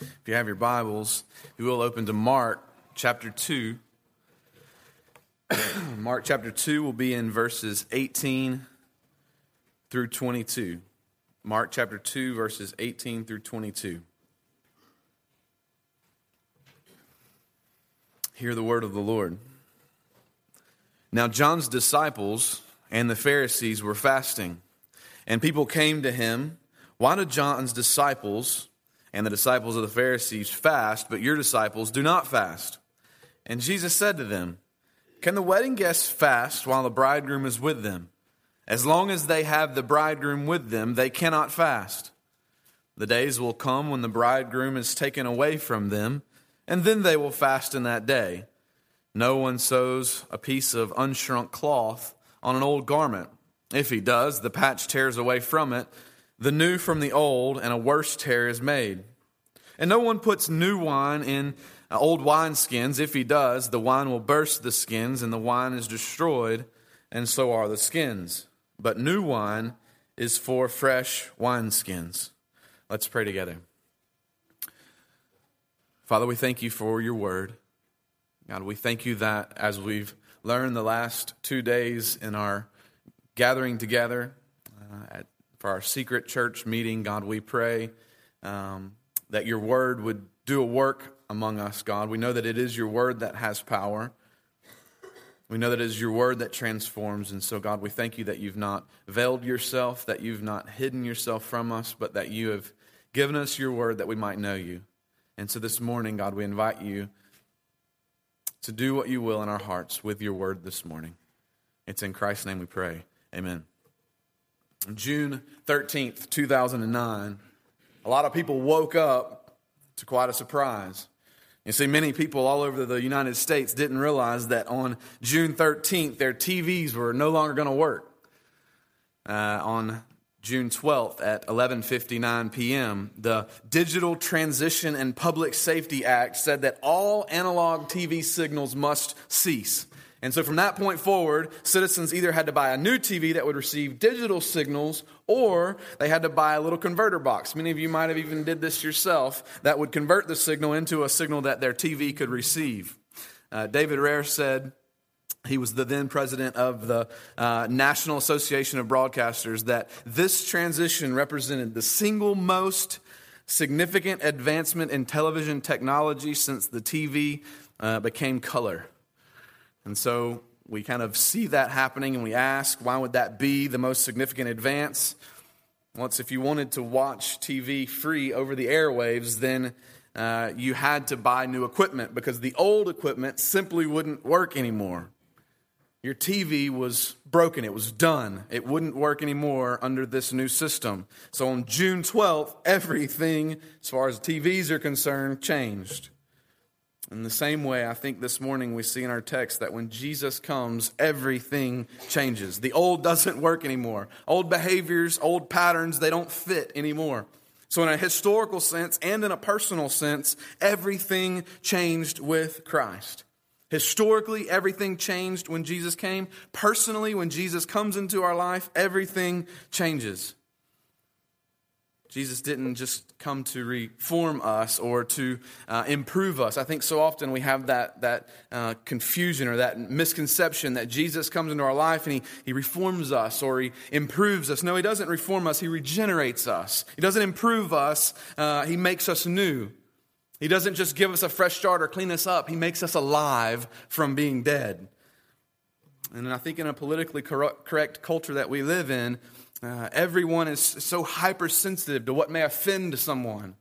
If you have your Bibles, you will open to Mark chapter 2. Mark chapter 2 will be in verses 18 through 22. Mark chapter 2, verses 18 through 22. Hear the word of the Lord. Now, John's disciples and the Pharisees were fasting, and people came to him. Why do John's disciples and the disciples of the Pharisees fast, but your disciples do not fast? And Jesus said to them, Can the wedding guests fast while the bridegroom is with them? As long as they have the bridegroom with them, they cannot fast. The days will come when the bridegroom is taken away from them, and then they will fast in that day. No one sews a piece of unshrunk cloth on an old garment. If he does, the patch tears away from it, the new from the old, and a worse tear is made. And no one puts new wine in uh, old wineskins. If he does, the wine will burst the skins, and the wine is destroyed, and so are the skins. But new wine is for fresh wineskins. Let's pray together. Father, we thank you for your word. God, we thank you that as we've learned the last two days in our gathering together uh, at, for our secret church meeting, God, we pray um, that your word would do a work among us, God. We know that it is your word that has power. We know that it is your word that transforms. And so, God, we thank you that you've not veiled yourself, that you've not hidden yourself from us, but that you have given us your word that we might know you. And so this morning, God, we invite you to do what you will in our hearts with your word this morning. It's in Christ's name we pray. Amen. June 13th, 2009, a lot of people woke up to quite a surprise. You see, many people all over the United States didn't realize that on June 13th, their TVs were no longer going to work. Uh, on June 12th at 11:59 p.m. The Digital Transition and Public Safety Act said that all analog TV signals must cease. And so from that point forward, citizens either had to buy a new TV that would receive digital signals or they had to buy a little converter box. Many of you might have even did this yourself that would convert the signal into a signal that their TV could receive. Uh, David Rehr said, he was the then president of the uh, National Association of Broadcasters, that this transition represented the single most significant advancement in television technology since the TV uh, became color. And so we kind of see that happening and we ask, why would that be the most significant advance? It's if you wanted to watch TV free over the airwaves, then uh, you had to buy new equipment because the old equipment simply wouldn't work anymore. Your TV was broken. It was done. It wouldn't work anymore under this new system. So on June 12th, everything, as far as TVs are concerned, changed. In the same way, I think this morning we see in our text that when Jesus comes, everything changes. The old doesn't work anymore. Old behaviors, old patterns, they don't fit anymore. So, in a historical sense and in a personal sense, everything changed with Christ. Historically, everything changed when Jesus came. Personally, when Jesus comes into our life, everything changes. Jesus didn't just come to reform us or to uh, improve us. I think so often we have that, that uh, confusion or that misconception that Jesus comes into our life and he, he reforms us or he improves us. No, he doesn't reform us, he regenerates us. He doesn't improve us, uh, he makes us new. He doesn't just give us a fresh start or clean us up, He makes us alive from being dead. And I think in a politically correct culture that we live in, uh, everyone is so hypersensitive to what may offend someone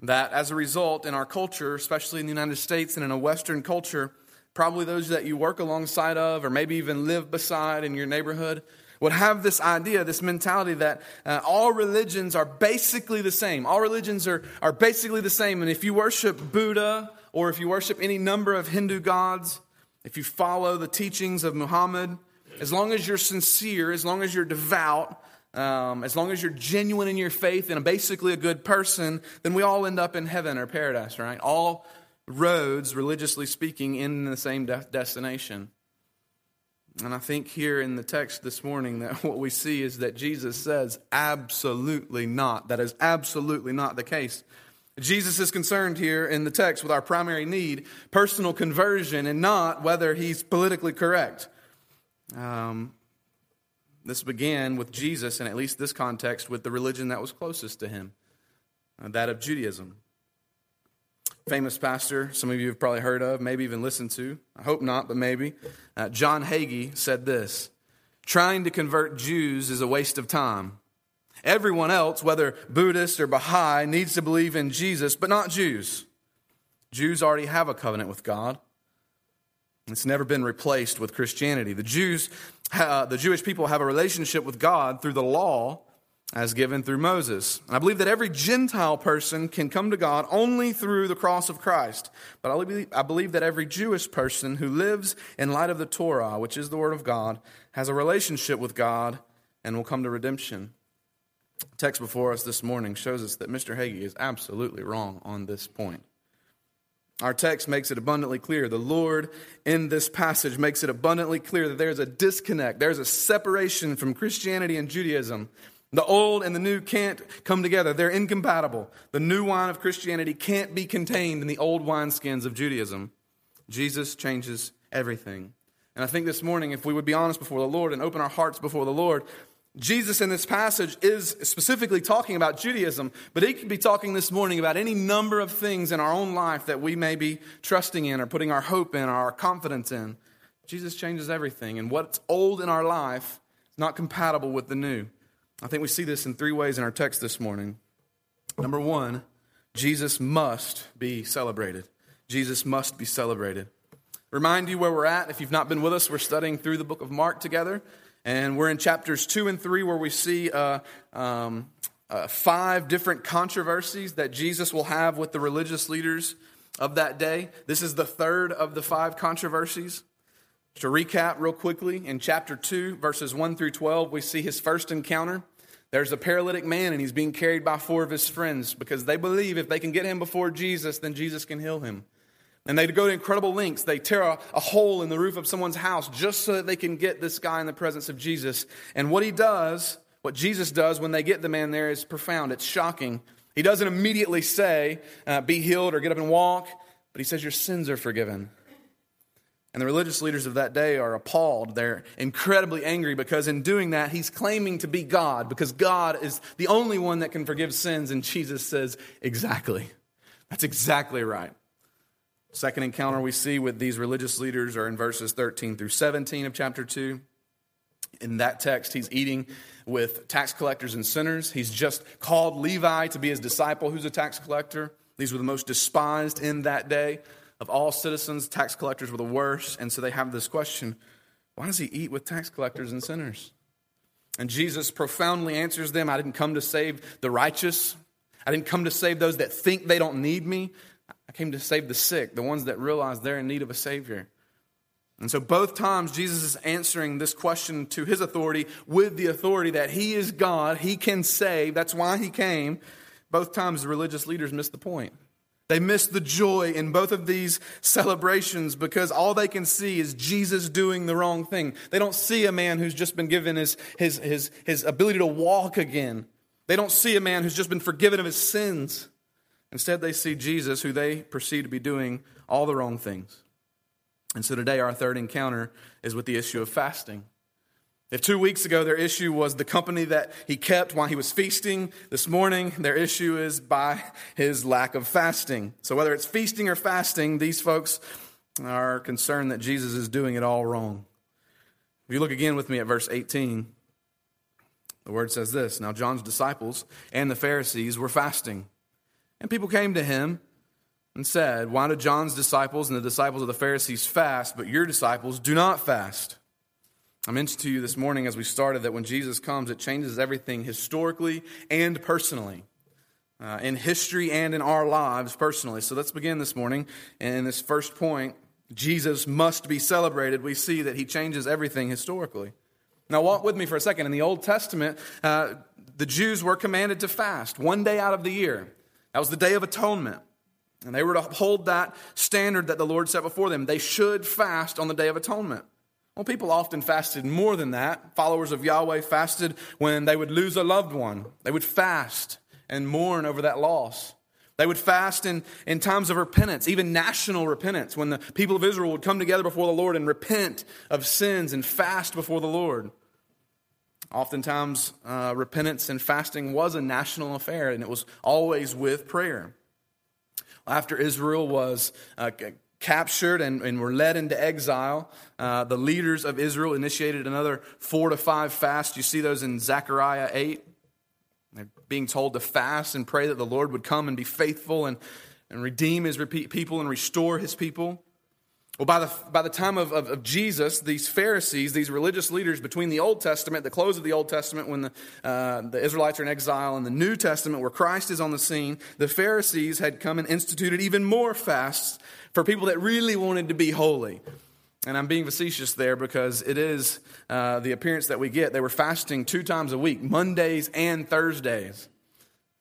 that as a result, in our culture, especially in the United States and in a Western culture, probably those that you work alongside of or maybe even live beside in your neighborhood, would have this idea, this mentality that uh, all religions are basically the same. All religions are, are basically the same. And if you worship Buddha or if you worship any number of Hindu gods, if you follow the teachings of Muhammad, as long as you're sincere, as long as you're devout, um, as long as you're genuine in your faith and basically a good person, then we all end up in heaven or paradise, right? All roads, religiously speaking, in the same de- destination. And I think here in the text this morning that what we see is that Jesus says, absolutely not. That is absolutely not the case. Jesus is concerned here in the text with our primary need, personal conversion, and not whether he's politically correct. Um, this began with Jesus, in at least this context, with the religion that was closest to him, uh, that of Judaism. Famous pastor, some of you have probably heard of, maybe even listened to. I hope not, but maybe. Uh, John Hagee said this Trying to convert Jews is a waste of time. Everyone else, whether Buddhist or Baha'i, needs to believe in Jesus, but not Jews. Jews already have a covenant with God. It's never been replaced with Christianity. The Jews, uh, the Jewish people have a relationship with God through the law as given through Moses. And I believe that every Gentile person can come to God only through the cross of Christ. But I believe, I believe that every Jewish person who lives in light of the Torah, which is the Word of God, has a relationship with God and will come to redemption. The text before us this morning shows us that Mr. Hagee is absolutely wrong on this point. Our text makes it abundantly clear. The Lord in this passage makes it abundantly clear that there's a disconnect, there's a separation from Christianity and Judaism. The old and the new can't come together. They're incompatible. The new wine of Christianity can't be contained in the old wineskins of Judaism. Jesus changes everything. And I think this morning, if we would be honest before the Lord and open our hearts before the Lord, Jesus in this passage is specifically talking about Judaism, but he could be talking this morning about any number of things in our own life that we may be trusting in or putting our hope in or our confidence in. Jesus changes everything, and what's old in our life is not compatible with the new. I think we see this in three ways in our text this morning. Number one, Jesus must be celebrated. Jesus must be celebrated. Remind you where we're at. If you've not been with us, we're studying through the book of Mark together. And we're in chapters two and three where we see uh, um, uh, five different controversies that Jesus will have with the religious leaders of that day. This is the third of the five controversies. To recap real quickly, in chapter 2, verses 1 through 12, we see his first encounter. There's a paralytic man, and he's being carried by four of his friends because they believe if they can get him before Jesus, then Jesus can heal him. And they go to incredible lengths. They tear a, a, hole in the roof of someone's house just so that they can get this guy in the presence of Jesus. And what he does, what Jesus does when they get the man there is profound. It's shocking. He doesn't immediately say, uh, be healed or get up and walk, but he says, Your sins are forgiven. And the religious leaders of that day are appalled. They're incredibly angry because in doing that, he's claiming to be God because God is the only one that can forgive sins. And Jesus says, Exactly. That's exactly right. Second encounter we see with these religious leaders are in verses 13 through 17 of chapter 2. In that text, he's eating with tax collectors and sinners. He's just called Levi to be his disciple, who's a tax collector. These were the most despised in that day of all citizens. Tax collectors were the worst. And so they have this question why does he eat with tax collectors and sinners? And Jesus profoundly answers them I didn't come to save the righteous, I didn't come to save those that think they don't need me. Came to save the sick, the ones that realize they're in need of a Savior. And so, both times, Jesus is answering this question to his authority with the authority that he is God, he can save. That's why he came. Both times, the religious leaders missed the point. They miss the joy in both of these celebrations because all they can see is Jesus doing the wrong thing. They don't see a man who's just been given his, his, his, his ability to walk again. They don't see a man who's just been forgiven of his sins. Instead, they see Jesus, who they perceive to be doing all the wrong things. And so today, our third encounter is with the issue of fasting. If two weeks ago their issue was the company that he kept while he was feasting, this morning their issue is by his lack of fasting. So whether it's feasting or fasting, these folks are concerned that Jesus is doing it all wrong. If you look again with me at verse 18, the word says this Now John's disciples and the Pharisees were fasting. And people came to him and said, Why do John's disciples and the disciples of the Pharisees fast, but your disciples do not fast? I mentioned to you this morning as we started that when Jesus comes, it changes everything historically and personally. Uh, in history and in our lives personally. So let's begin this morning. And in this first point, Jesus must be celebrated. We see that he changes everything historically. Now, walk with me for a second. In the Old Testament, uh, the Jews were commanded to fast one day out of the year. That was the Day of Atonement. And they were to hold that standard that the Lord set before them. They should fast on the Day of Atonement. Well, people often fasted more than that. Followers of Yahweh fasted when they would lose a loved one. They would fast and mourn over that loss. They would fast in, in times of repentance, even national repentance, when the people of Israel would come together before the Lord and repent of sins and fast before the Lord. Oftentimes, uh, repentance and fasting was a national affair, and it was always with prayer. After Israel was uh, captured and, and, were led into exile, uh, the leaders of Israel initiated another four to five fasts. You see those in Zechariah 8. They're being told to fast and pray that the Lord would come and be faithful and, and redeem his people and restore his people. Well, by the, by the time of, of, of, Jesus, these Pharisees, these religious leaders between the Old Testament, the close of the Old Testament when the, uh, the Israelites are in exile, and the New Testament where Christ is on the scene, the Pharisees had come and instituted even more fasts for people that really wanted to be holy. And I'm being facetious there because it is uh, the appearance that we get. They were fasting two times a week, Mondays and Thursdays.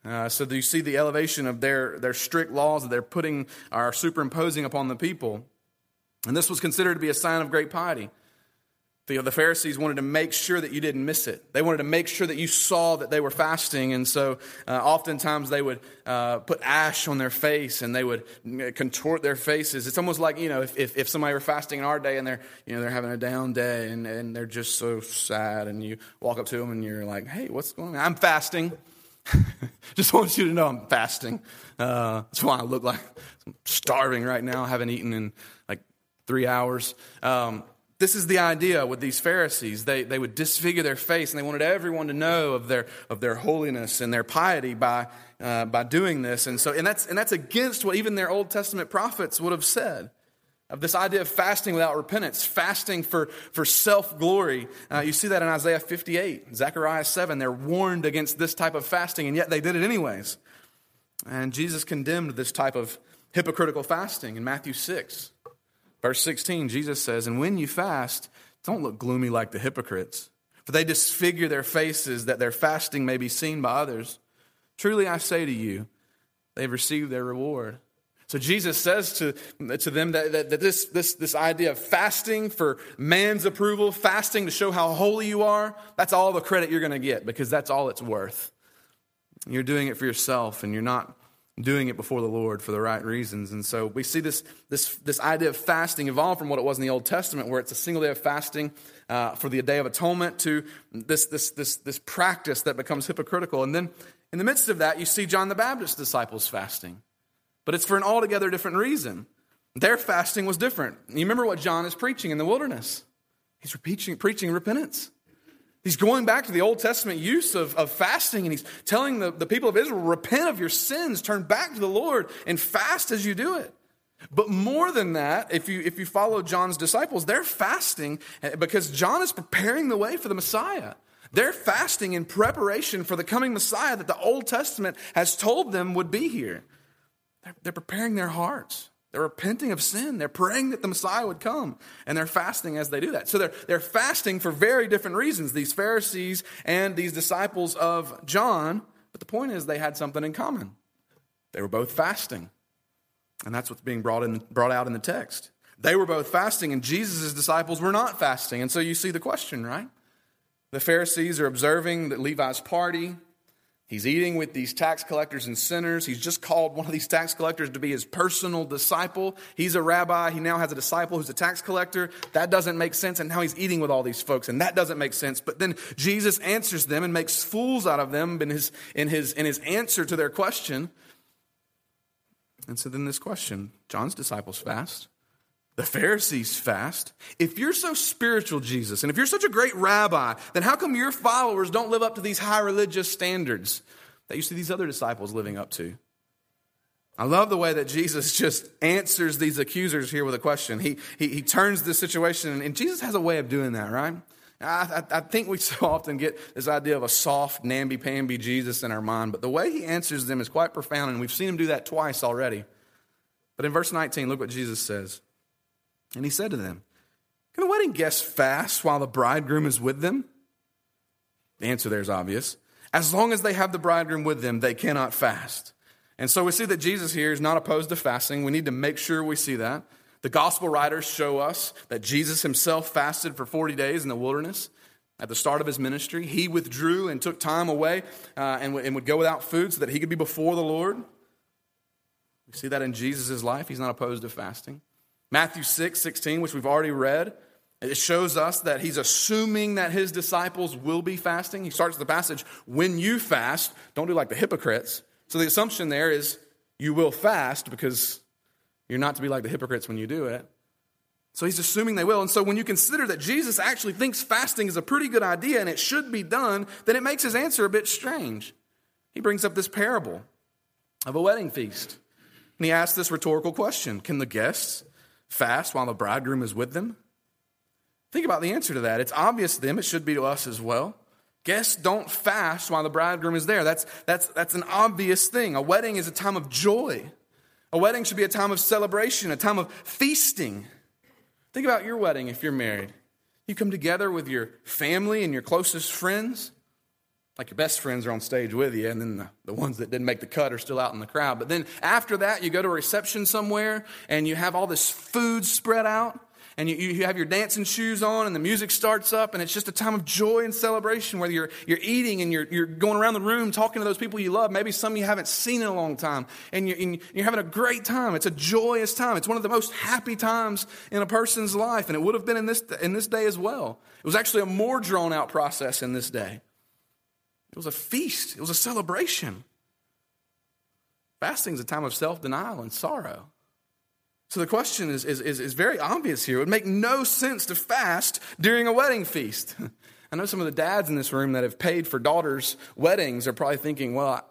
Uh, so you see the elevation of their, their strict laws that they're putting, are superimposing upon the people. And this was considered to be a sign of great piety. The, the Pharisees wanted to make sure that you didn't miss it. They wanted to make sure that you saw that they were fasting. And so uh, oftentimes they would uh, put ash on their face and they would uh, contort their faces. It's almost like, you know, if, if, if, somebody were fasting in our day and they're, you know, they're having a down day and, and they're just so sad and you walk up to them and you're like, hey, what's going on? I'm fasting. just want you to know I'm fasting. Uh, that's why I look like I'm starving right now. I haven't eaten in like three hours. Um, this is the idea with these Pharisees. They, they would disfigure their face, and they wanted everyone to know of their, of their holiness and their piety by, uh, by doing this. And, so, and, that's, and that's against what even their Old Testament prophets would have said of this idea of fasting without repentance, fasting for, for self glory. Uh, you see that in Isaiah 58, Zechariah 7. They're warned against this type of fasting, and yet they did it anyways. And Jesus condemned this type of hypocritical fasting in Matthew 6. Verse 16, Jesus says, And when you fast, don't look gloomy like the hypocrites, for they disfigure their faces that their fasting may be seen by others. Truly I say to you, they've received their reward. So Jesus says to, to them that, that, that, this, this, this idea of fasting for man's approval, fasting to show how holy you are, that's all the credit you're going to get because that's all it's worth. You're doing it for yourself and you're not doing it before the Lord for the right reasons. And so we see this, this, this idea of fasting evolve from what it was in the Old Testament, where it's a single day of fasting uh, for the Day of Atonement, to this, this, this, this practice that becomes hypocritical. And then in the midst of that, you see John the Baptist's disciples fasting. But it's for an altogether different reason. Their fasting was different. You remember what John is preaching in the wilderness? He's preaching, preaching repentance. He's going back to the Old Testament use of, of fasting and he's telling the, the people of Israel, repent of your sins, turn back to the Lord, and fast as you do it. But more than that, if you, if you follow John's disciples, they're fasting eh, because John is preparing the way for the Messiah. They're fasting in preparation for the coming Messiah that the Old Testament has told them would be here. They're, they're preparing their hearts. They're repenting of sin. They're praying that the Messiah would come. And they're fasting as they do that. So they're, they're fasting for very different reasons, these Pharisees and these disciples of John. But the point is, they had something in common. They were both fasting. And that's what's being brought, in, brought out in the text. They were both fasting, and Jesus' disciples were not fasting. And so you see the question, right? The Pharisees are observing that Levi's party. He's eating with these tax collectors and sinners. He's just called one of these tax collectors to be his personal disciple. He's a rabbi. He now has a disciple who's a tax collector. That doesn't make sense. And now he's eating with all these folks, and that doesn't make sense. But then Jesus answers them and makes fools out of them in his, in his, in his answer to their question. And so then this question John's disciples fast. The Pharisees fast. If you're so spiritual, Jesus, and if you're such a great rabbi, then how come your followers don't live up to these high religious standards that you see these other disciples living up to? I love the way that Jesus just answers these accusers here with a question. He, he, he turns the situation, and Jesus has a way of doing that, right? I, I, I think we so often get this idea of a soft, namby-pamby Jesus in our mind, but the way he answers them is quite profound, and we've seen him do that twice already. But in verse 19, look what Jesus says. And he said to them, Can the wedding guests fast while the bridegroom is with them? The answer there is obvious. As long as they have the bridegroom with them, they cannot fast. And so we see that Jesus here is not opposed to fasting. We need to make sure we see that. The gospel writers show us that Jesus himself fasted for 40 days in the wilderness. At the start of his ministry, he withdrew and took time away uh, and, w- and would go without food so that he could be before the Lord. We see that in Jesus' life? He's not opposed to fasting. Matthew 6, 16, which we've already read, it shows us that he's assuming that his disciples will be fasting. He starts the passage, when you fast, don't do like the hypocrites. So the assumption there is you will fast because you're not to be like the hypocrites when you do it. So he's assuming they will. And so when you consider that Jesus actually thinks fasting is a pretty good idea and it should be done, then it makes his answer a bit strange. He brings up this parable of a wedding feast. And he asks this rhetorical question Can the guests fast while the bridegroom is with them? Think about the answer to that. It's obvious to them, it should be to us as well. Guests don't fast while the bridegroom is there. That's, that's, that's an obvious thing. A wedding is a time of joy. A wedding should be a time of celebration, a time of feasting. Think about your wedding if you're married. You come together with your family and your closest friends. Like your best friends are on stage with you, and then the, the ones that didn't make the cut are still out in the crowd. But then after that, you go to a reception somewhere and you have all this food spread out and you, you have your dancing shoes on and the music starts up and it's just a time of joy and celebration whether you're, you're eating and you're, you're going around the room talking to those people you love maybe some you haven't seen in a long time and you're, and you're having a great time. It's a joyous time. It's one of the most happy times in a person's life and it would have been in this, in this day as well. It was actually a more drawn out process in this day it was a feast it was a celebration fasting is a time of self-denial and sorrow so the question is, is, is, is, very obvious here. It would make no sense to fast during a wedding feast. I know some of the dads in this room that have paid for daughters' weddings are probably thinking, well, I,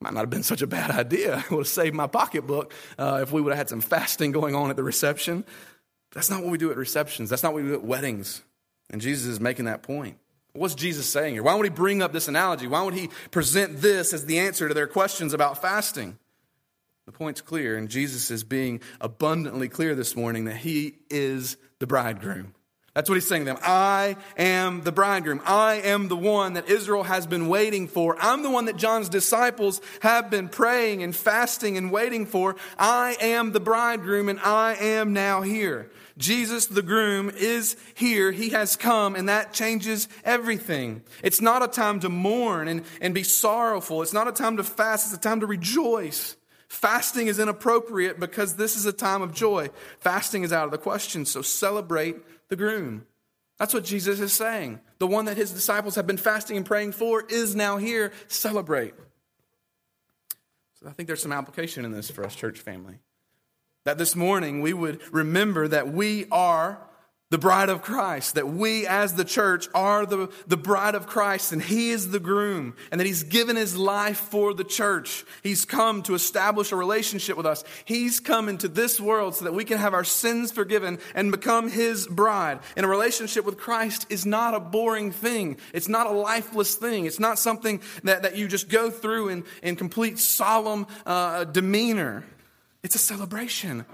might not have been such a bad idea. I would have saved my pocketbook uh, if we would have had some fasting going on at the reception. That's not what we do at receptions. That's not what we do at weddings. And Jesus is making that point. What's Jesus saying here? Why would he bring up this analogy? Why would he present this as the answer to their questions about fasting? The point's clear, and Jesus is being abundantly clear this morning that he is the bridegroom. That's what he's saying to them. I am the bridegroom. I am the one that Israel has been waiting for. I'm the one that John's disciples have been praying and fasting and waiting for. I am the bridegroom and I am now here. Jesus, the groom, is here. He has come and that changes everything. It's not a time to mourn and, and be sorrowful. It's not a time to fast. It's a time to rejoice. Fasting is inappropriate because this is a time of joy. Fasting is out of the question, so celebrate the groom. That's what Jesus is saying. The one that his disciples have been fasting and praying for is now here. Celebrate. So I think there's some application in this for us, church family. That this morning we would remember that we are the bride of Christ, that we as the church are the, the bride of Christ and He is the groom and that He's given His life for the church. He's come to establish a relationship with us. He's come into this world so that we can have our sins forgiven and become His bride. And a relationship with Christ is not a boring thing. It's not a lifeless thing. It's not something that, that you just go through in, in complete solemn uh, demeanor. It's a celebration.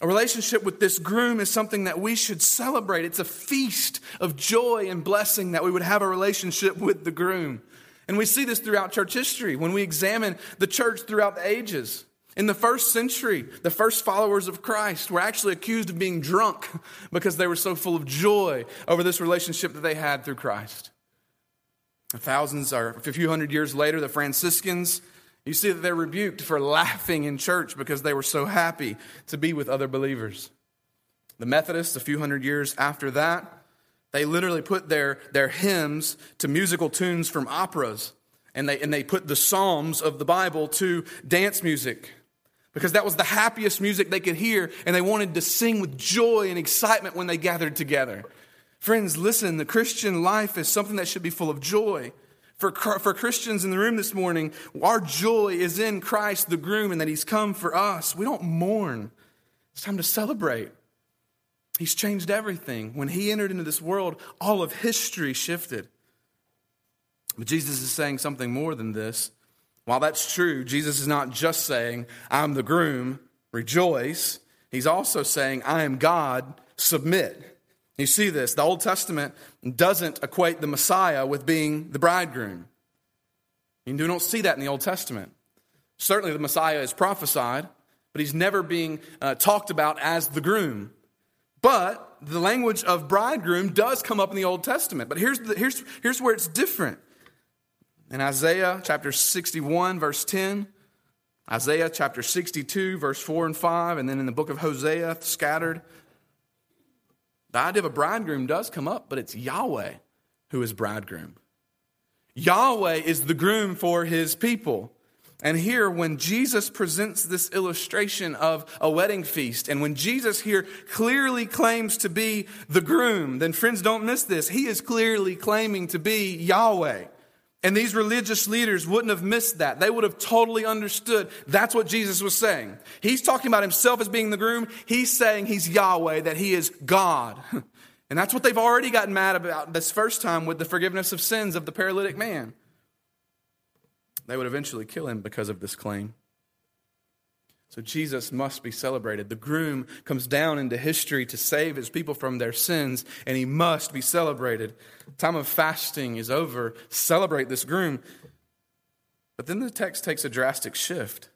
A relationship with this groom is something that we should celebrate. It's a feast of joy and blessing that we would have a relationship with the groom. And we see this throughout church history when we examine the church throughout the ages. In the first century, the first followers of Christ were actually accused of being drunk because they were so full of joy over this relationship that they had through Christ. Thousands or a few hundred years later, the Franciscans you see that they're rebuked for laughing in church because they were so happy to be with other believers. The Methodists, a few hundred years after that, they literally put their, their hymns to musical tunes from operas, and they, and they put the Psalms of the Bible to dance music because that was the happiest music they could hear, and they wanted to sing with joy and excitement when they gathered together. Friends, listen, the Christian life is something that should be full of joy. For, for Christians in the room this morning, our joy is in Christ the groom and that he's come for us. We don't mourn, it's time to celebrate. He's changed everything. When he entered into this world, all of history shifted. But Jesus is saying something more than this. While that's true, Jesus is not just saying, I'm the groom, rejoice. He's also saying, I am God, submit. You see this. The Old Testament doesn't equate the Messiah with being the bridegroom. You don't see that in the Old Testament. Certainly, the Messiah is prophesied, but he's never being uh, talked about as the groom. But the language of bridegroom does come up in the Old Testament. But here's, the, here's, here's where it's different. In Isaiah chapter 61, verse 10, Isaiah chapter 62, verse 4 and 5, and then in the book of Hosea, scattered. The idea of a bridegroom does come up, but it's Yahweh who is bridegroom. Yahweh is the groom for his people. And here, when Jesus presents this illustration of a wedding feast, and when Jesus here clearly claims to be the groom, then friends, don't miss this. He is clearly claiming to be Yahweh. And these religious leaders wouldn't have missed that. They would have totally understood that's what Jesus was saying. He's talking about himself as being the groom. He's saying he's Yahweh, that he is God. And that's what they've already gotten mad about this first time with the forgiveness of sins of the paralytic man. They would eventually kill him because of this claim. So Jesus must be celebrated. The groom comes down into history to save his people from their sins, and he must be celebrated. Time of fasting is over. Celebrate this groom. But then the text takes a drastic shift.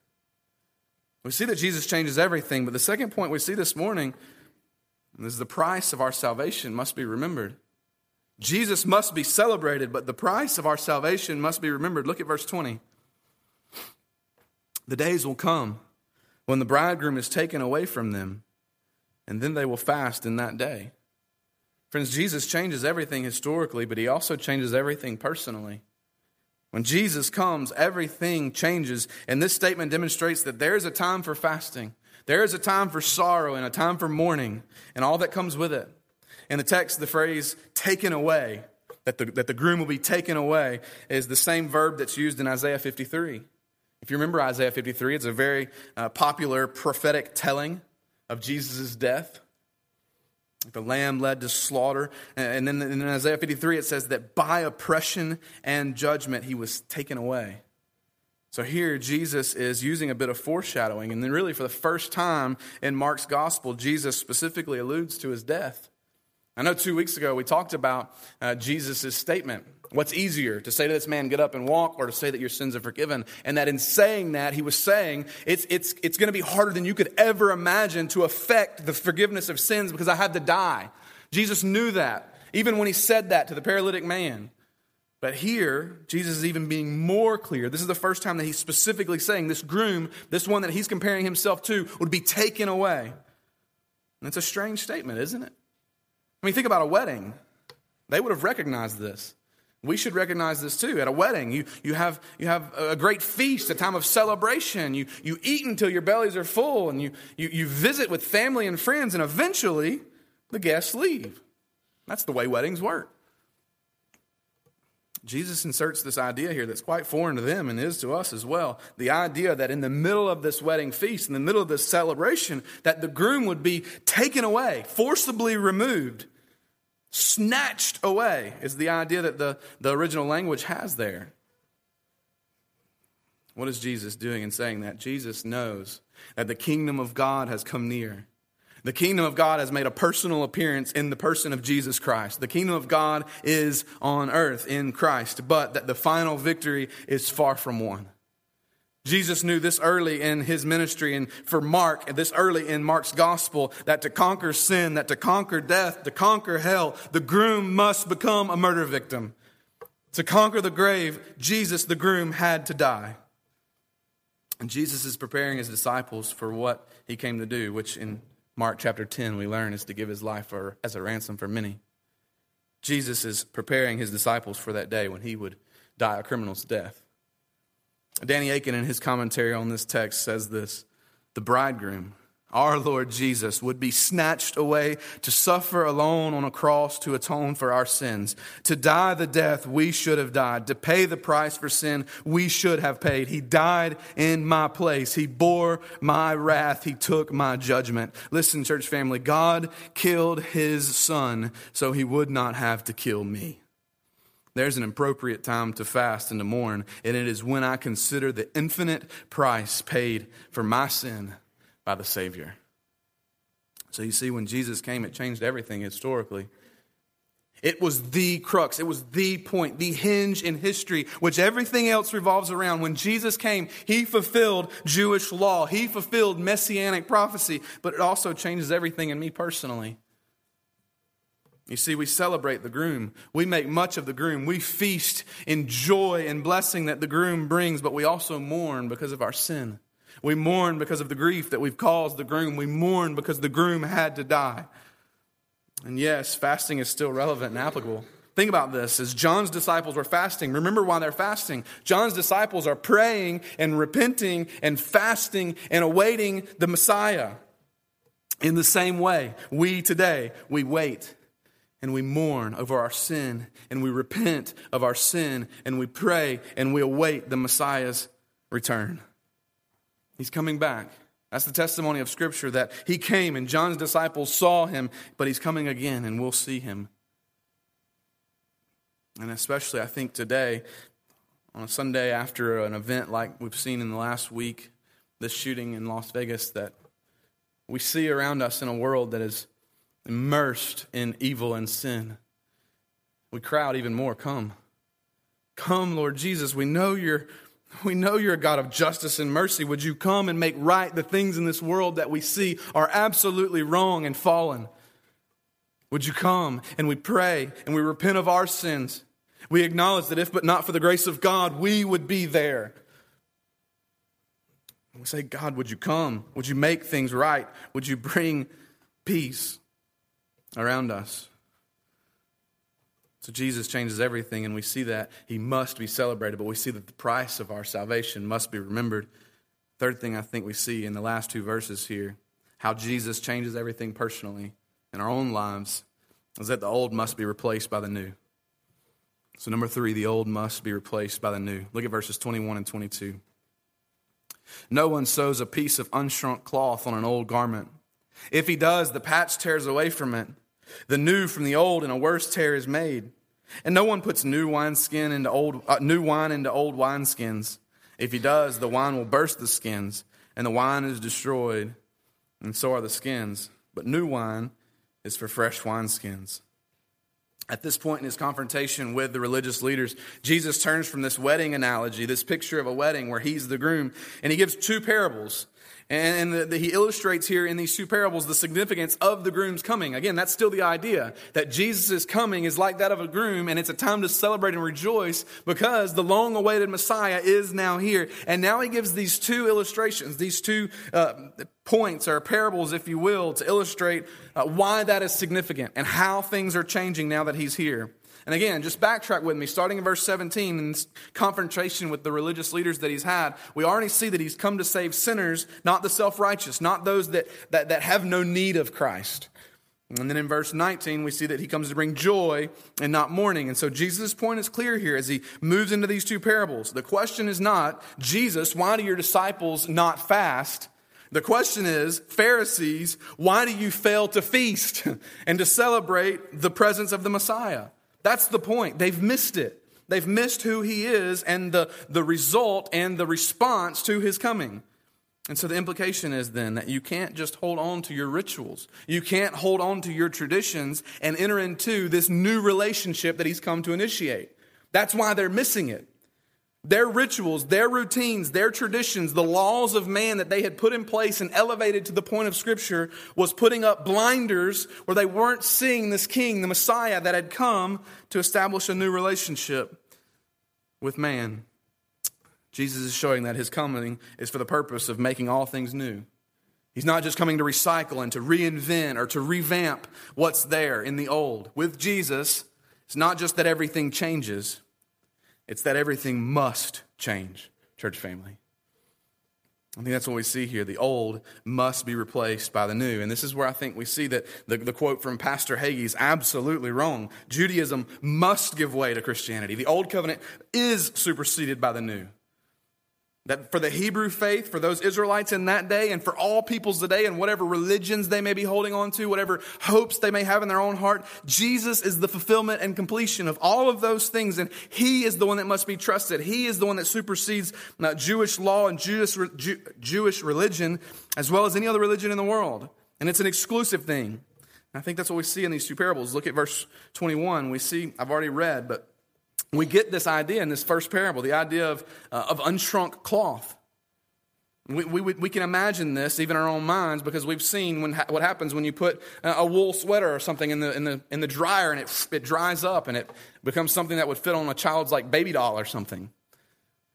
We see that Jesus changes everything, but the second point we see this morning is the price of our salvation must be remembered. Jesus must be celebrated, but the price of our salvation must be remembered. Look at verse 20. The days will come when the bridegroom is taken away from them, and then they will fast in that day. Friends, Jesus changes everything historically, but he also changes everything personally. When Jesus comes, everything changes, and this statement demonstrates that there is a time for fasting, there is a time for sorrow, and a time for mourning, and all that comes with it. In the text, the phrase taken away, that the, that the groom will be taken away, is the same verb that's used in Isaiah 53. If you remember Isaiah 53, it's a very uh, popular prophetic telling of Jesus' death. The lamb led to slaughter. And then in Isaiah 53, it says that by oppression and judgment he was taken away. So here, Jesus is using a bit of foreshadowing. And then, really, for the first time in Mark's gospel, Jesus specifically alludes to his death. I know two weeks ago we talked about uh, Jesus' statement. What's easier, to say to this man, get up and walk, or to say that your sins are forgiven? And that in saying that, he was saying it's, it's, it's going to be harder than you could ever imagine to affect the forgiveness of sins because I had to die. Jesus knew that, even when he said that to the paralytic man. But here, Jesus is even being more clear. This is the first time that he's specifically saying this groom, this one that he's comparing himself to, would be taken away. And it's a strange statement, isn't it? I mean, think about a wedding. They would have recognized this. We should recognize this too. At a wedding, you, you, have, you have a great feast, a time of celebration. You, you eat until your bellies are full, and you, you, you visit with family and friends, and eventually the guests leave. That's the way weddings work. Jesus inserts this idea here that's quite foreign to them and is to us as well. The idea that in the middle of this wedding feast, in the middle of this celebration, that the groom would be taken away, forcibly removed, snatched away, is the idea that the, the original language has there. What is Jesus doing in saying that? Jesus knows that the kingdom of God has come near. The kingdom of God has made a personal appearance in the person of Jesus Christ. The kingdom of God is on earth in Christ, but that the final victory is far from won. Jesus knew this early in his ministry, and for Mark, and this early in Mark's gospel, that to conquer sin, that to conquer death, to conquer hell, the groom must become a murder victim. To conquer the grave, Jesus, the groom, had to die. And Jesus is preparing his disciples for what he came to do, which in Mark chapter 10, we learn, is to give his life for, as a ransom for many. Jesus is preparing his disciples for that day when he would die a criminal's death. Danny Akin, in his commentary on this text, says this The bridegroom our Lord Jesus, would be snatched away to suffer alone on a cross to atone for our sins, to die the death we should have died, to pay the price for sin we should have paid. He died in my place. He bore my wrath. He took my judgment. Listen, church family, God killed his son so he would not have to kill me. There's an appropriate time to fast and to mourn, and it is when I consider the infinite price paid for my sin by the Savior. So you see, when Jesus came, it changed everything historically. It was the crux, it was the point, the hinge in history, which everything else revolves around. When Jesus came, he fulfilled Jewish law, he fulfilled messianic prophecy, but it also changes everything in me personally. You see, we celebrate the groom. We make much of the groom. We feast in joy and blessing that the groom brings, but we also mourn because of our sin. We mourn because of the grief that we've caused the groom. We mourn because the groom had to die. And yes, fasting is still relevant and applicable. Think about this. As John's disciples were fasting, remember why they're fasting. John's disciples are praying and repenting and fasting and awaiting the Messiah. In the same way, we today, we wait and we mourn over our sin and we repent of our sin and we pray and we await the Messiah's return. He's coming back. That's the testimony of Scripture that he came and John's disciples saw him, but he's coming again and we'll see him. And especially, I think today, on a Sunday after an event like we've seen in the last week, this shooting in Las Vegas, that we see around us in a world that is immersed in evil and sin. We crowd even more. Come. Come, Lord Jesus. We know you're we know you're a God of justice and mercy. Would you come and make right the things in this world that we see are absolutely wrong and fallen? Would you come and we pray and we repent of our sins? We acknowledge that if but not for the grace of God, we would be there. We say, God, would you come? Would you make things right? Would you bring peace around us? So Jesus changes everything, and we see that he must be celebrated, but we see that the price of our salvation must be remembered. Third thing I think we see in the last two verses here how Jesus changes everything personally in our own lives is that the old must be replaced by the new. So, number three, the old must be replaced by the new. Look at verses 21 and 22. No one sews a piece of unshrunk cloth on an old garment. If he does, the patch tears away from it. The new from the old, and a worse tear is made. And no one puts new wineskin into old uh, new wine into old wineskins. If he does, the wine will burst the skins, and the wine is destroyed, and so are the skins. But new wine is for fresh wineskins. At this point in his confrontation with the religious leaders, Jesus turns from this wedding analogy, this picture of a wedding where he's the groom, and he gives two parables. And the, the, he illustrates here in these two parables the significance of the groom's coming. Again, that's still the idea that Jesus' coming is like that of a groom, and it's a time to celebrate and rejoice because the long awaited Messiah is now here. And now he gives these two illustrations, these two uh, points or parables, if you will, to illustrate uh, why that is significant and how things are changing now that he's here. And again, just backtrack with me, starting in verse 17, in confrontation with the religious leaders that he's had, we already see that he's come to save sinners, not the self righteous, not those that, that, that have no need of Christ. And then in verse 19, we see that he comes to bring joy and not mourning. And so Jesus' point is clear here as he moves into these two parables. The question is not, Jesus, why do your disciples not fast? The question is, Pharisees, why do you fail to feast and to celebrate the presence of the Messiah? That's the point. They've missed it. They've missed who he is and the, the result and the response to his coming. And so the implication is then that you can't just hold on to your rituals. You can't hold on to your traditions and enter into this new relationship that he's come to initiate. That's why they're missing it. Their rituals, their routines, their traditions, the laws of man that they had put in place and elevated to the point of Scripture was putting up blinders where they weren't seeing this king, the Messiah, that had come to establish a new relationship with man. Jesus is showing that his coming is for the purpose of making all things new. He's not just coming to recycle and to reinvent or to revamp what's there in the old. With Jesus, it's not just that everything changes it's that everything must change, church family. I think that's what we see here. The old must be replaced by the new. And this is where I think we see that the, the quote from Pastor Hagee is absolutely wrong. Judaism must give way to Christianity. The old covenant is superseded by the new. That for the Hebrew faith, for those Israelites in that day, and for all peoples today, and whatever religions they may be holding on to, whatever hopes they may have in their own heart, Jesus is the fulfillment and completion of all of those things, and He is the one that must be trusted. He is the one that supersedes uh, Jewish law and Jewish, Jewish religion, as well as any other religion in the world. And it's an exclusive thing. I think that's what we see in these two parables. Look at verse 21. We see, I've already read, but we get this idea in this first parable the idea of, uh, of unshrunk cloth. We, we, we can imagine this even in our own minds because we've seen when, what happens when you put a wool sweater or something in the, in the, in the dryer and it, it dries up and it becomes something that would fit on a child's like baby doll or something.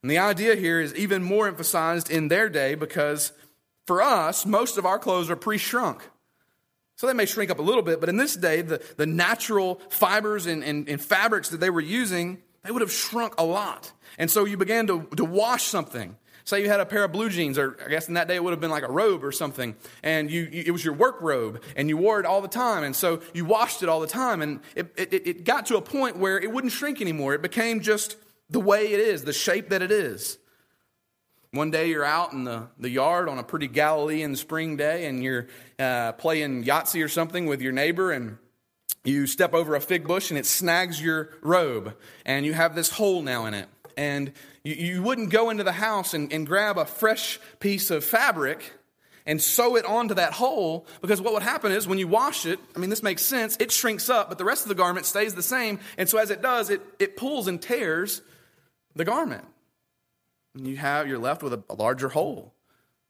And the idea here is even more emphasized in their day because for us, most of our clothes are pre shrunk. So they may shrink up a little bit, but in this day, the, the natural fibers and, and, and fabrics that they were using, they would have shrunk a lot. And so you began to, to wash something. Say you had a pair of blue jeans, or I guess in that day it would have been like a robe or something, and you, you, it was your work robe, and you wore it all the time, and so you washed it all the time, and it, it, it got to a point where it wouldn't shrink anymore. It became just the way it is, the shape that it is. One day you're out in the, the yard on a pretty Galilean spring day, and you're uh, playing Yahtzee or something with your neighbor, and you step over a fig bush and it snags your robe, and you have this hole now in it. And you, you wouldn't go into the house and, and grab a fresh piece of fabric and sew it onto that hole because what would happen is when you wash it, I mean, this makes sense, it shrinks up, but the rest of the garment stays the same. And so as it does, it, it pulls and tears the garment. You have, you're left with a, a larger hole.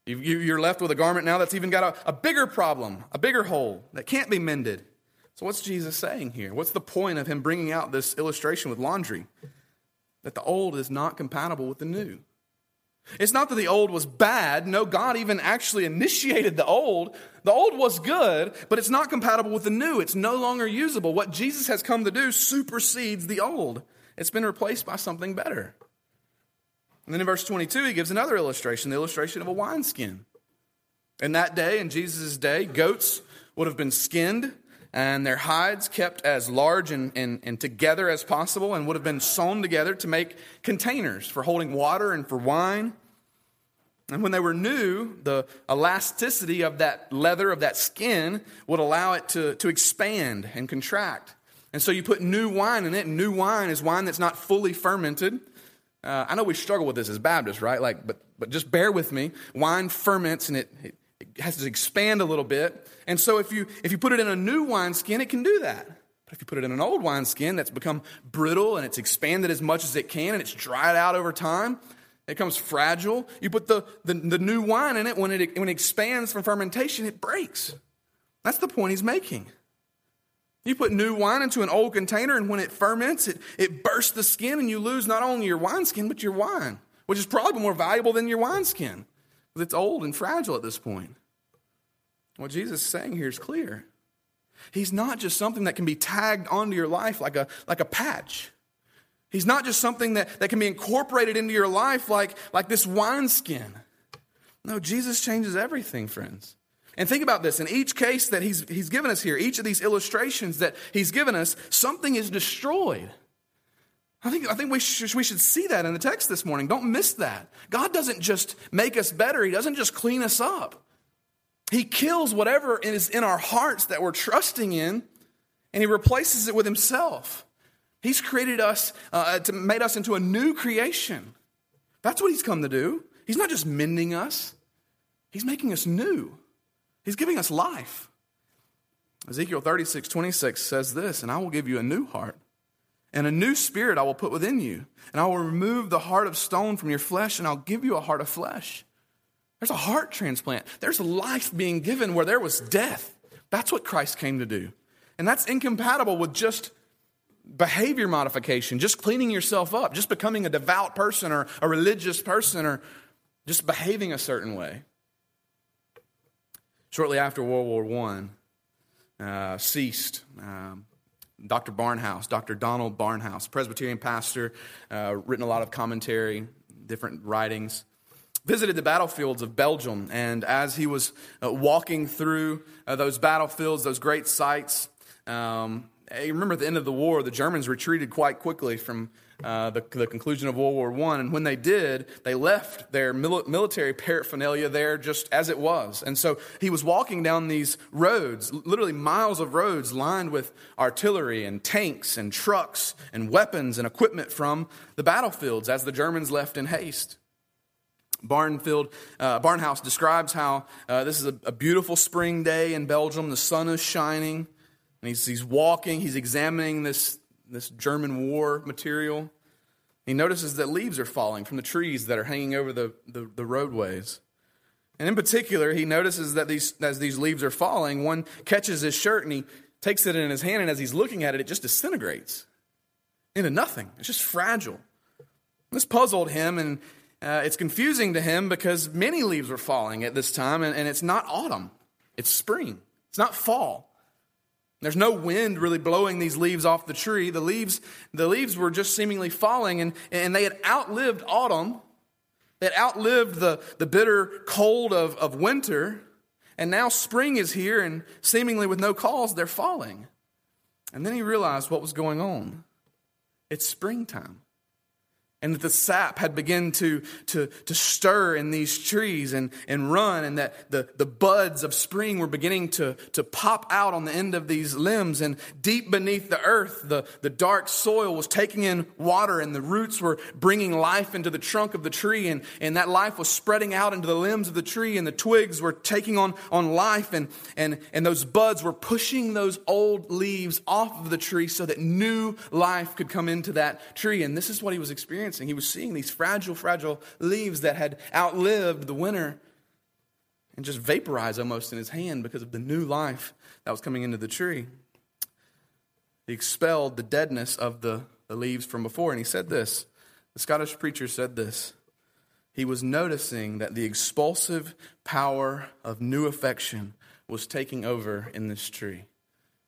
You, you, are left with a garment now that's even got a, a bigger problem, a bigger hole that can't be mended. So, what's Jesus saying here? What's the point of him bringing out this illustration with laundry? that the old is not compatible with the new. It's not that the old was bad. No, God even actually initiated the old. The old was good, but it's not compatible with the new. It's no longer usable. What Jesus has come to do supersedes the old, it's been replaced by something better. And then in verse 22, he gives another illustration the illustration of a wineskin. In that day, in Jesus' day, goats would have been skinned and their hides kept as large and, and, and together as possible and would have been sewn together to make containers for holding water and for wine. And when they were new, the elasticity of that leather, of that skin, would allow it to, to expand and contract. And so you put new wine in it, and new wine is wine that's not fully fermented. Uh, I know we struggle with this as Baptists, right? Like, but, but just bear with me. Wine ferments and it, it, it has to expand a little bit. And so if you if you put it in a new wineskin, it can do that. But if you put it in an old wineskin that's become brittle and it's expanded as much as it can and it's dried out over time, it becomes fragile. You put the, the, the new wine in it, when it when it expands from fermentation, it breaks. That's the point he's making. You put new wine into an old container, and when it ferments, it, it bursts the skin, and you lose not only your wineskin, but your wine, which is probably more valuable than your wineskin. Because it's old and fragile at this point. What Jesus is saying here is clear. He's not just something that can be tagged onto your life like a, like a patch. He's not just something that, that can be incorporated into your life like, like this wineskin. No, Jesus changes everything, friends. And think about this in each case that he's, he's given us here, each of these illustrations that he's given us, something is destroyed. I think, I think we, should, we should see that in the text this morning. Don't miss that. God doesn't just make us better, He doesn't just clean us up. He kills whatever is in our hearts that we're trusting in, and He replaces it with Himself. He's created us, uh, to made us into a new creation. That's what He's come to do. He's not just mending us, He's making us new. He's giving us life. Ezekiel 36, 26 says this, and I will give you a new heart, and a new spirit I will put within you, and I will remove the heart of stone from your flesh, and I'll give you a heart of flesh. There's a heart transplant. There's life being given where there was death. That's what Christ came to do. And that's incompatible with just behavior modification, just cleaning yourself up, just becoming a devout person or a religious person or just behaving a certain way. Shortly after World War I uh, ceased, um, Dr. Barnhouse, Dr. Donald Barnhouse, Presbyterian pastor, uh, written a lot of commentary, different writings visited the battlefields of Belgium, and as he was uh, walking through uh, those battlefields, those great sites, um, you remember at the end of the war, the Germans retreated quite quickly from uh, the, the, conclusion of World War I. And when they did, they left their mil- military paraphernalia there just as it was. And so he was walking down these roads, literally miles of roads lined with artillery and tanks and trucks and weapons and equipment from the battlefields as the Germans left in haste. Barnfield, uh, Barnhouse describes how uh, this is a, a, beautiful spring day in Belgium. The sun is shining, and he's, he's walking, he's examining this, this German war material. He notices that leaves are falling from the trees that are hanging over the, the, the roadways. And in particular, he notices that these, as these leaves are falling, one catches his shirt and he takes it in his hand, and as he's looking at it, it just disintegrates into nothing. It's just fragile. This puzzled him, and uh, it's confusing to him because many leaves were falling at this time, and, and it's not autumn, it's spring, it's not fall. There's no wind really blowing these leaves off the tree. The leaves, the leaves were just seemingly falling, and, and they had outlived autumn. They had outlived the, the bitter cold of, of winter. And now spring is here, and seemingly with no cause, they're falling. And then he realized what was going on. It's springtime and that the sap had begun to, to, to stir in these trees and, and run, and that the, the buds of spring were beginning to, to pop out on the end of these limbs. And deep beneath the earth, the, the dark soil was taking in water, and the roots were bringing life into the trunk of the tree, and, and that life was spreading out into the limbs of the tree, and the twigs were taking on, on life, and, and, and those buds were pushing those old leaves off of the tree so that new life could come into that tree. And this is what he was experiencing experiencing. He was seeing these fragile, fragile leaves that had outlived the winter and just vaporize almost in his hand because of the new life that was coming into the tree. He expelled the deadness of the, the leaves from before, and he said this. The Scottish preacher said this. He was noticing that the expulsive power of new affection was taking over in this tree.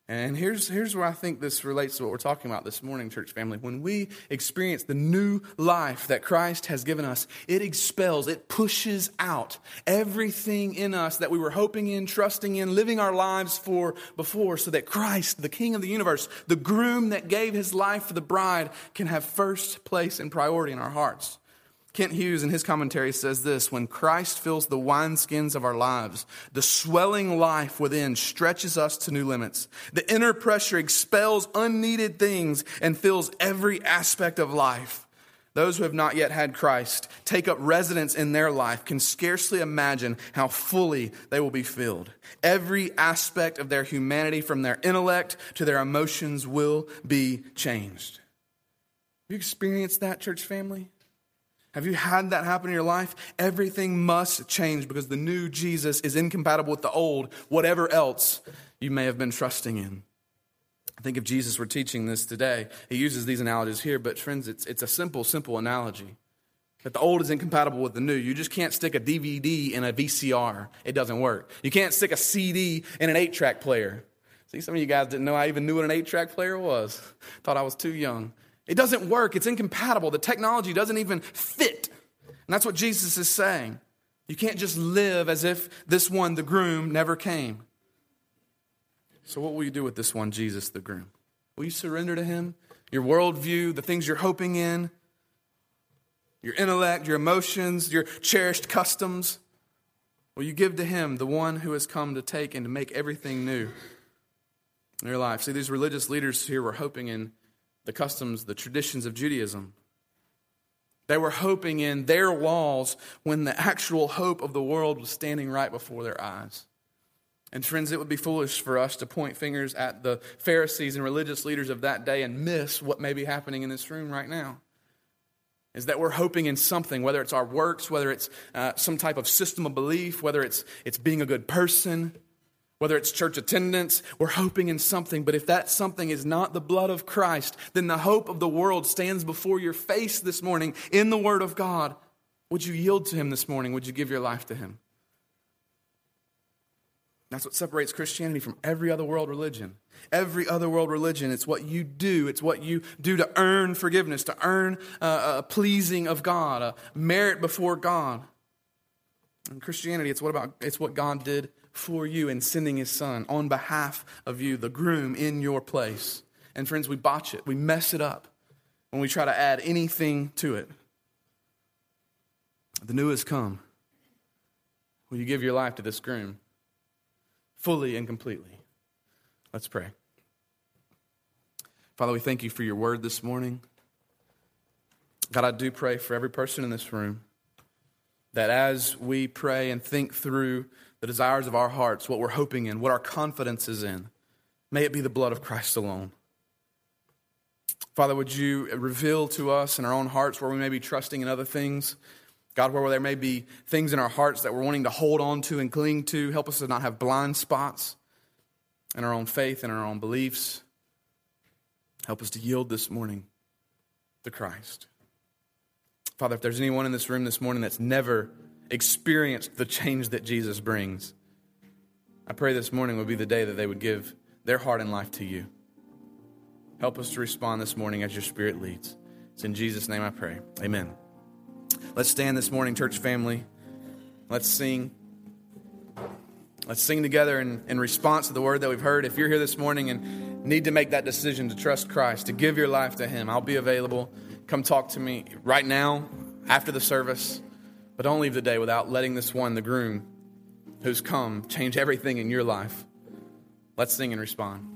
And here's, here's where I think this relates to what we're talking about this morning, church family. When we experience the new life that Christ has given us, it expels, it pushes out everything in us that we were hoping in, trusting in, living our lives for before, so that Christ, the King of the universe, the groom that gave his life for the bride, can have first place and priority in our hearts. Kent Hughes, in his commentary, says this When Christ fills the wineskins of our lives, the swelling life within stretches us to new limits. The inner pressure expels unneeded things and fills every aspect of life. Those who have not yet had Christ take up residence in their life can scarcely imagine how fully they will be filled. Every aspect of their humanity, from their intellect to their emotions, will be changed. Have you experienced that, church family? Have you had that happen in your life? Everything must change because the new Jesus is incompatible with the old, whatever else you may have been trusting in. I think if Jesus were teaching this today, he uses these analogies here, but friends, it's, it's a simple, simple analogy. That the old is incompatible with the new. You just can't stick a DVD in a VCR. It doesn't work. You can't stick a CD in an eight track player. See, some of you guys didn't know I even knew what an eight track player was. Thought I was too young. It doesn't work, it's incompatible. The technology doesn't even fit. And that's what Jesus is saying. You can't just live as if this one, the groom, never came. So, what will you do with this one, Jesus, the groom? Will you surrender to him? Your worldview, the things you're hoping in, your intellect, your emotions, your cherished customs? Will you give to him the one who has come to take and to make everything new in your life? See, these religious leaders here were hoping in the customs, the traditions of Judaism. They were hoping in their laws when the actual hope of the world was standing right before their eyes. And friends, it would be foolish for us to point fingers at the Pharisees and religious leaders of that day and miss what may be happening in this room right now. Is that we're hoping in something, whether it's our works, whether it's uh, some type of system of belief, whether it's, it's being a good person, whether it's church attendance, we're hoping in something, but if that something is not the blood of Christ, then the hope of the world stands before your face this morning in the Word of God. Would you yield to Him this morning? Would you give your life to Him? That's what separates Christianity from every other world religion. Every other world religion, it's what you do. It's what you do to earn forgiveness, to earn uh, a pleasing of God, a merit before God. In Christianity, it's what about it's what God did for you in sending his son on behalf of you, the groom in your place. And friends, we botch it, we mess it up when we try to add anything to it. The new has come. Will you give your life to this groom fully and completely? Let's pray. Father, we thank you for your word this morning. God, I do pray for every person in this room that as we pray and think through the desires of our hearts, what we're hoping in, what our confidence is in. May it be the blood of Christ alone. Father, would you reveal to us in our own hearts where we may be trusting in other things? God, where there may be things in our hearts that we're wanting to hold on to and cling to, help us to not have blind spots in our own faith and our own beliefs. Help us to yield this morning to Christ. Father, if there's anyone in this room this morning that's never experienced the change that Jesus brings, I pray this morning would be the day that they would give their heart and life to you. Help us to respond this morning as your Spirit leads. It's in Jesus' name I pray. Amen. Let's stand this morning, church family. Let's sing. Let's sing together in, in response to the word that we've heard. If you're here this morning and need to make that decision to trust Christ, to give your life to Him, I'll be available. Come talk to me right now after the service. But don't leave the day without letting this one, the groom who's come, change everything in your life. Let's sing and respond.